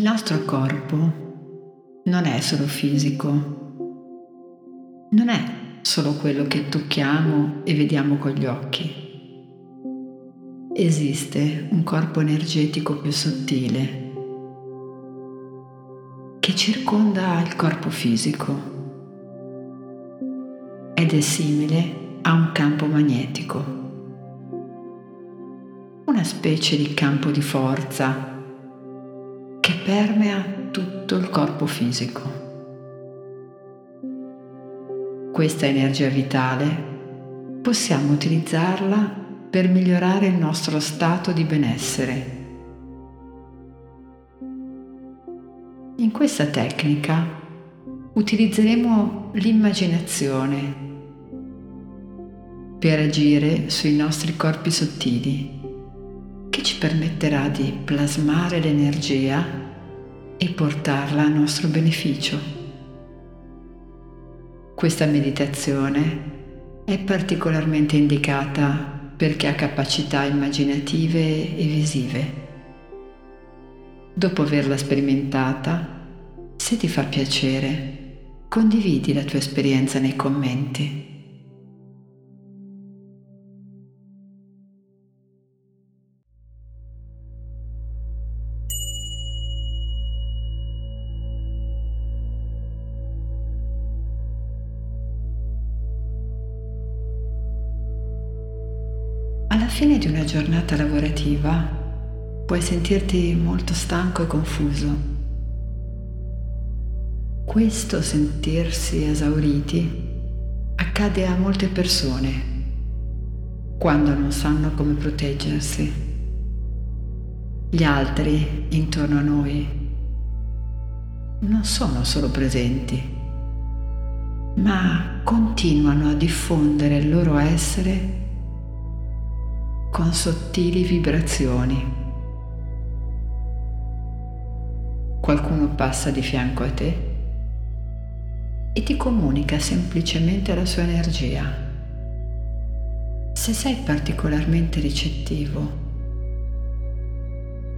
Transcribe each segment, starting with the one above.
Il nostro corpo non è solo fisico, non è solo quello che tocchiamo e vediamo con gli occhi. Esiste un corpo energetico più sottile che circonda il corpo fisico ed è simile a un campo magnetico, una specie di campo di forza permea tutto il corpo fisico. Questa energia vitale possiamo utilizzarla per migliorare il nostro stato di benessere. In questa tecnica utilizzeremo l'immaginazione per agire sui nostri corpi sottili che ci permetterà di plasmare l'energia e portarla a nostro beneficio. Questa meditazione è particolarmente indicata per chi ha capacità immaginative e visive. Dopo averla sperimentata, se ti fa piacere, condividi la tua esperienza nei commenti. Fine di una giornata lavorativa puoi sentirti molto stanco e confuso. Questo sentirsi esauriti accade a molte persone quando non sanno come proteggersi. Gli altri intorno a noi non sono solo presenti, ma continuano a diffondere il loro essere con sottili vibrazioni. Qualcuno passa di fianco a te e ti comunica semplicemente la sua energia. Se sei particolarmente ricettivo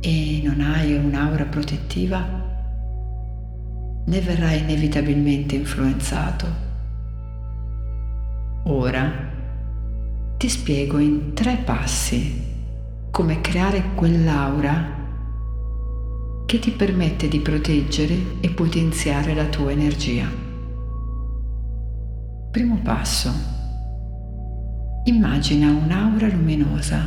e non hai un'aura protettiva, ne verrai inevitabilmente influenzato. Ora ti spiego in tre passi come creare quell'aura che ti permette di proteggere e potenziare la tua energia. Primo passo. Immagina un'aura luminosa.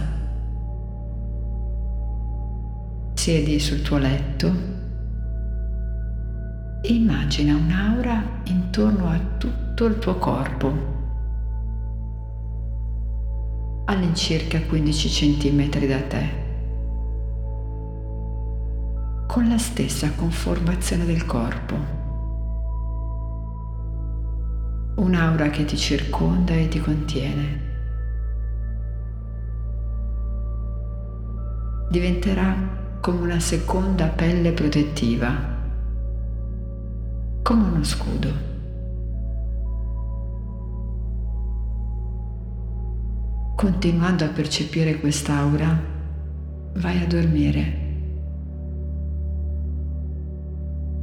Siedi sul tuo letto e immagina un'aura intorno a tutto il tuo corpo, all'incirca 15 cm da te, con la stessa conformazione del corpo un'aura che ti circonda e ti contiene. Diventerà come una seconda pelle protettiva, come uno scudo. Continuando a percepire quest'aura, vai a dormire.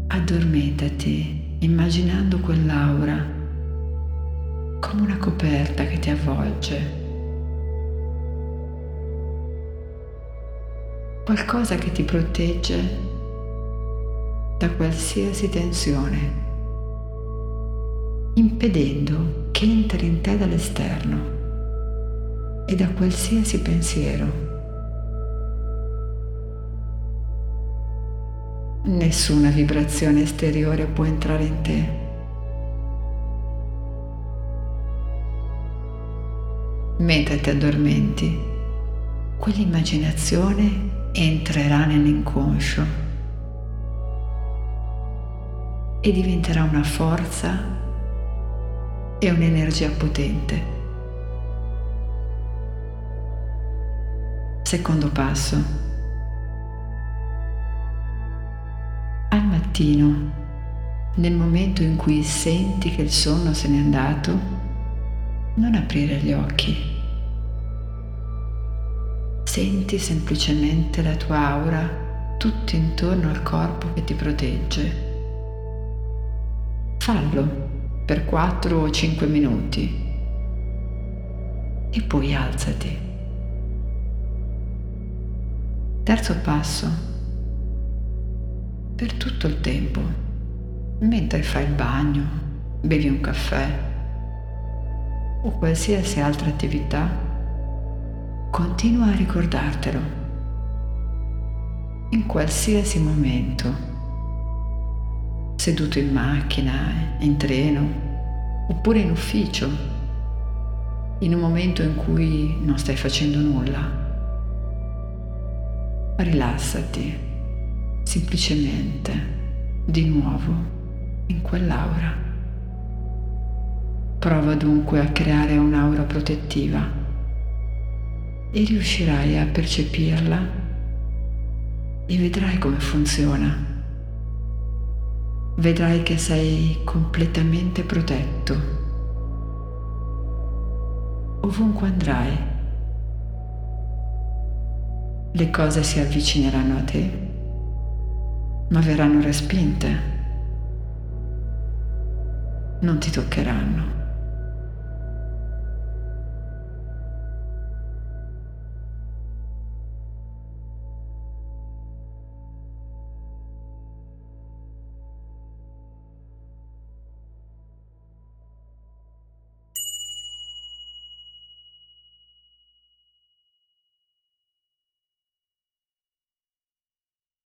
Addormentati immaginando quell'aura come una coperta che ti avvolge. Qualcosa che ti protegge da qualsiasi tensione, impedendo che entri in te dall'esterno e da qualsiasi pensiero. Nessuna vibrazione esteriore può entrare in te. mentre ti addormenti, quell'immaginazione entrerà nell'inconscio e diventerà una forza e un'energia potente. Secondo passo. Al mattino, nel momento in cui senti che il sonno se n'è andato, non aprire gli occhi Senti semplicemente la tua aura tutto intorno al corpo che ti protegge. Fallo per 4 o 5 minuti e poi alzati. Terzo passo. Per tutto il tempo, mentre fai il bagno, bevi un caffè o qualsiasi altra attività, continua a ricordartelo. In qualsiasi momento seduto in macchina, in treno oppure in ufficio, in un momento in cui non stai facendo nulla. Rilassati semplicemente di nuovo in quell'aura. Prova dunque a creare un'aura protettiva e riuscirai a percepirla e vedrai come funziona vedrai che sei completamente protetto. Ovunque andrai, le cose si avvicineranno a te, ma verranno respinte, non ti toccheranno.